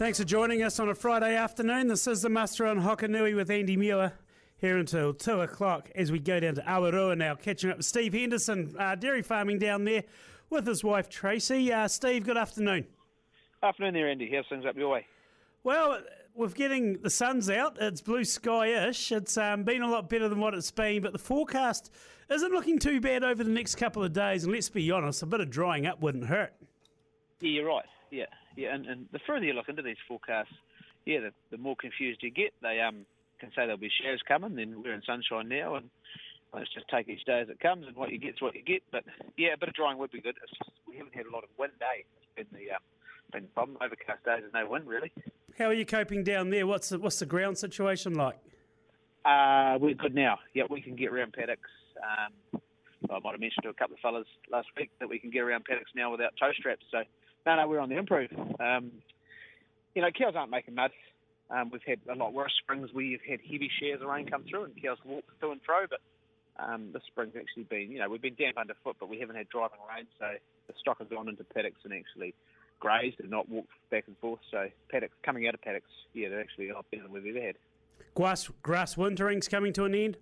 Thanks for joining us on a Friday afternoon. This is the Muster on Hokonui with Andy Muir here until 2 o'clock as we go down to Awarua now, catching up with Steve Henderson, uh, dairy farming down there with his wife Tracy. Uh, Steve, good afternoon. Afternoon there, Andy. How's things up your way? Well, we're getting the sun's out. It's blue sky-ish. It's um, been a lot better than what it's been, but the forecast isn't looking too bad over the next couple of days. And let's be honest, a bit of drying up wouldn't hurt. Yeah, you're right. Yeah, yeah, and, and the further you look into these forecasts, yeah, the, the more confused you get. They um can say there'll be showers coming, then we're in sunshine now, and let's just take each day as it comes, and what you get's what you get. But yeah, a bit of drying would be good. It's just we haven't had a lot of wind, eh? It's been the um, been the problem. Overcast days and no wind really. How are you coping down there? What's the, what's the ground situation like? Uh, we're good now. Yeah, we can get around paddocks. Um, I might have mentioned to a couple of fellas last week that we can get around paddocks now without toe straps. So no, no, we're on the improve. Um, you know, cows aren't making mud. Um, we've had a lot worse springs. We've had heavy shares of rain come through and cows walk to and fro. But um, this spring's actually been, you know, we've been damp underfoot, but we haven't had driving rain. So the stock has gone into paddocks and actually grazed and not walked back and forth. So paddocks coming out of paddocks, yeah, they're actually a lot better than we've ever had. Grass, grass wintering's coming to an end?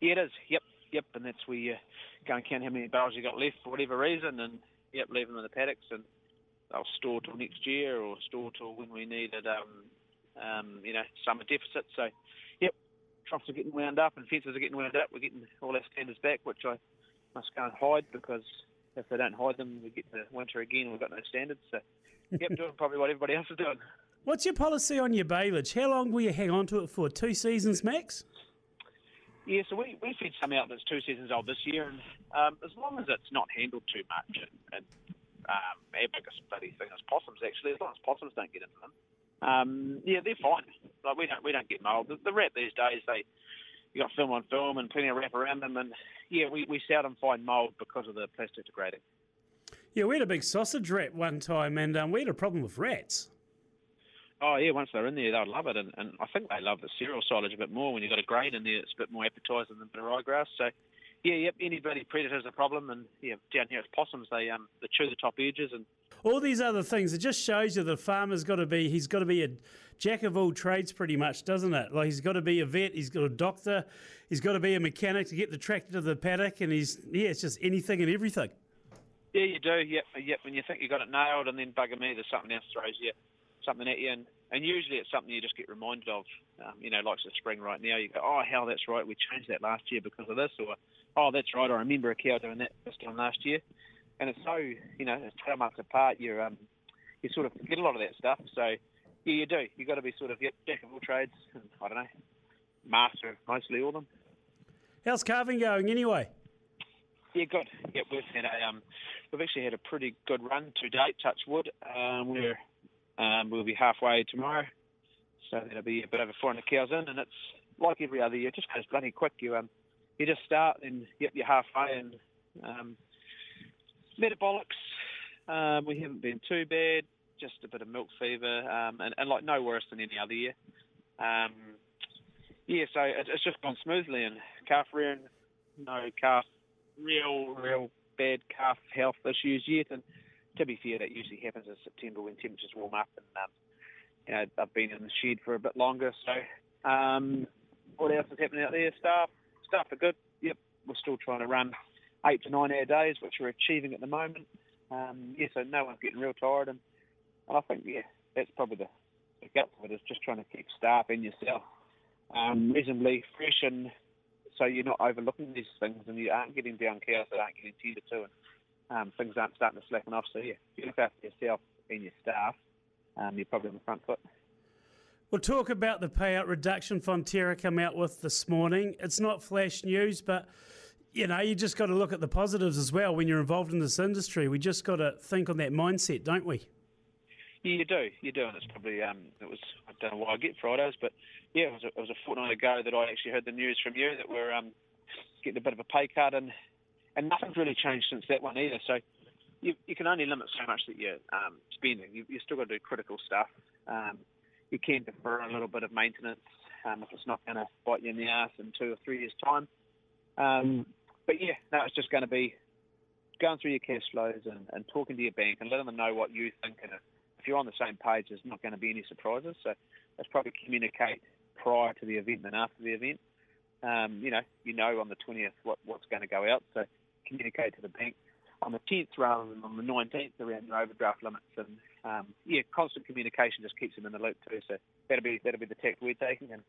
Yeah, it is. Yep, yep. And that's where you go and count how many barrels you got left for whatever reason, and yep, leave them in the paddocks and they'll store till next year or store till when we need it, um, um, you know, summer deficit. So, yep, troughs are getting wound up and fences are getting wound up. We're getting all our standards back, which I must go and hide because if they don't hide them, we get the winter again. We've got no standards. So, yep, doing probably what everybody else is doing. What's your policy on your baleage? How long will you hang on to it for? Two seasons max? Yeah, so we, we fed some out that's two seasons old this year, and um, as long as it's not handled too much and, and um, biggest bloody thing is possums. Actually, as long as possums don't get into them, um, yeah, they're fine. Like we don't we don't get mould. The, the rat these days, they you got film on film and plenty of wrap around them, and yeah, we, we seldom find mould because of the plastic degrading. Yeah, we had a big sausage rat one time, and um, we had a problem with rats. Oh yeah, once they're in there, they'll love it, and, and I think they love the cereal silage a bit more when you've got a grain in there. It's a bit more appetising than the ryegrass. So yeah, yep. Any bloody predator's a problem, and yeah, down here it's possums. They um they chew the top edges and all these other things. It just shows you the farmer's got to be. He's got to be a jack of all trades, pretty much, doesn't it? Like he's got to be a vet. He's got a doctor. He's got to be a mechanic to get the tractor to the paddock, and he's yeah, it's just anything and everything. Yeah, you do. Yep, yep. When you think you got it nailed, and then bugger me, there's something else throws you something at you, and and usually it's something you just get reminded of. Um, you know, like the spring right now, you go, oh hell, that's right, we changed that last year because of this, or oh, that's right, I remember a cow doing that this time last year. And it's so, you know, it's 12 months apart, you um, you sort of forget a lot of that stuff. So, yeah, you do. You've got to be sort of, yep, jack of all trades, and, I don't know, master of mostly all of them. How's calving going anyway? Yeah, good. Yeah, we've had a, um, we've actually had a pretty good run to date, touch wood. Um, we're, um, we'll be halfway tomorrow. So that'll be a bit over 400 cows in, and it's like every other year, it just goes bloody quick. You um, you just start and yep, you're halfway. And um, metabolics, um, we haven't been too bad. Just a bit of milk fever, um, and, and, like no worse than any other year. Um, yeah, so it, it's just gone smoothly. And calf rearing, no calf, real, real bad calf health issues yet. And to be fair, that usually happens in September when temperatures warm up. And um, you know, I've been in the shed for a bit longer. So, um, what else is happening out there? Staff, stuff are good. Yep, we're still trying to run eight to nine hour days, which we're achieving at the moment. Um, yeah, so no one's getting real tired, and, and I think yeah, that's probably the, the guts of it is just trying to keep staff and yourself um, reasonably fresh, and so you're not overlooking these things, and you aren't getting down cows that aren't getting tended to, and um, things aren't starting to slacken off. So yeah, if you look after yourself and your staff, um, you're probably on the front foot. We'll talk about the payout reduction Fonterra come out with this morning. It's not flash news, but you know, you just got to look at the positives as well when you're involved in this industry. We just got to think on that mindset, don't we? Yeah, you do. You do, and it's probably um, it was I don't know why I get Fridays, but yeah, it was a, it was a fortnight ago that I actually heard the news from you that we're um, getting a bit of a pay cut, and and nothing's really changed since that one either. So you, you can only limit so much that you're um, spending. You, you still got to do critical stuff. Um, you can defer a little bit of maintenance um, if it's not going to bite you in the ass in two or three years' time. Um, but yeah, no, it's just going to be going through your cash flows and, and talking to your bank and letting them know what you think in a if you're on the same page, there's not going to be any surprises. So let's probably communicate prior to the event than after the event. Um, you know, you know on the 20th what, what's going to go out, so communicate to the bank on the 10th rather than on the 19th around your overdraft limits. And um, yeah, constant communication just keeps them in the loop too. So that'll be that'll be the tact we're taking. And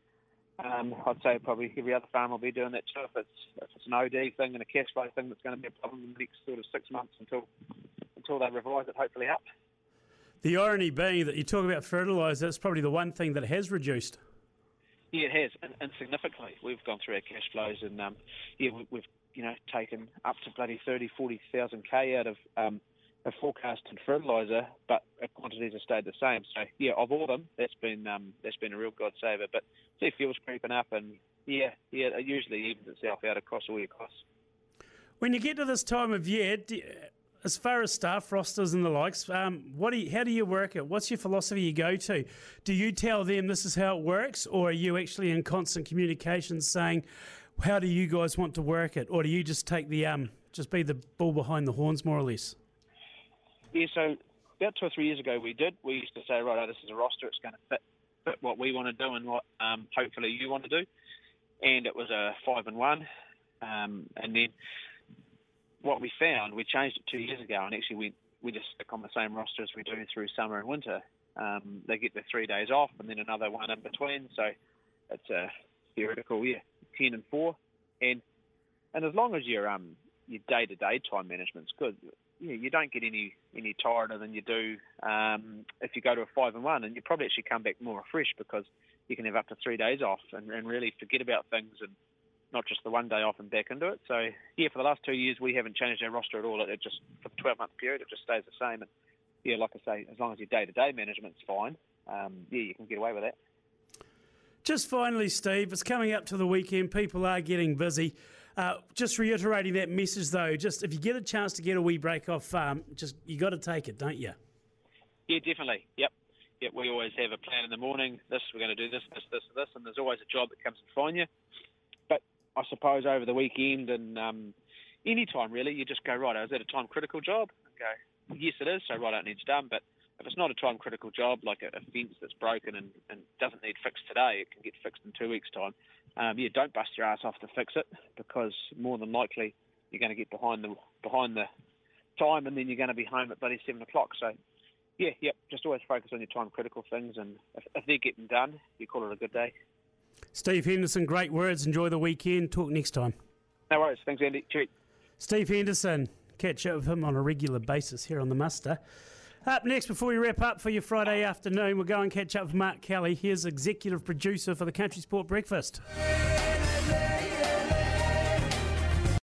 um, I'd say probably every other farm will be doing that too. If it's if it's an OD thing and a cash flow thing that's going to be a problem in the next sort of six months until until they revise it, hopefully up. The irony being that you talk about fertiliser, it's probably the one thing that has reduced. Yeah, it has, and, and significantly. We've gone through our cash flows, and um, yeah, we've you know taken up to bloody 30, 40,000 k out of um, a forecasted fertiliser, but quantities have stayed the same. So yeah, of all them, that's been um, that's been a real god saver. But see, fuel's creeping up, and yeah, yeah, it usually evens itself out across all your costs. When you get to this time of year, as far as staff rosters and the likes, um, what do you, how do you work it? What's your philosophy you go to? Do you tell them this is how it works, or are you actually in constant communication saying, how do you guys want to work it, or do you just take the um, just be the bull behind the horns more or less? Yeah, so about two or three years ago we did. We used to say, right, oh, this is a roster. It's going to fit, fit what we want to do and what um, hopefully you want to do. And it was a five and one. Um, and then what we found, we changed it two years ago, and actually we we just stick on the same roster as we do through summer and winter. Um, they get their three days off, and then another one in between. So it's a theoretical, yeah, ten and four, and and as long as your um your day to day time management's good, yeah, you don't get any any tireder than you do um, if you go to a five and one, and you probably actually come back more refreshed because you can have up to three days off and, and really forget about things and not just the one day off and back into it. So yeah, for the last two years we haven't changed our roster at all. It, just for the 12 month period it just stays the same. And yeah, like I say, as long as your day to day management's fine, um, yeah, you can get away with that. Just finally, Steve, it's coming up to the weekend. People are getting busy. Uh, just reiterating that message, though, just if you get a chance to get a wee break off farm, just you got to take it, don't you? Yeah, definitely. Yep. Yep. We always have a plan in the morning. This we're going to do this, this, this, this, and there's always a job that comes and find you. But I suppose over the weekend and um, any time really, you just go right. Is that a time critical job? Go, yes, it is. So right, it needs done. But if it's not a time critical job, like a, a fence that's broken and, and doesn't need fixed today, it can get fixed in two weeks' time. Um, yeah, don't bust your ass off to fix it because more than likely you're going to get behind the behind the time, and then you're going to be home at bloody seven o'clock. So, yeah, yeah, just always focus on your time critical things, and if, if they're getting done, you call it a good day. Steve Henderson, great words. Enjoy the weekend. Talk next time. No worries. Thanks, Andy. Cheers. Steve Henderson. Catch up with him on a regular basis here on the Muster. Up next, before we wrap up for your Friday afternoon, we'll go and catch up with Mark Kelly. Here's executive producer for the Country Sport Breakfast.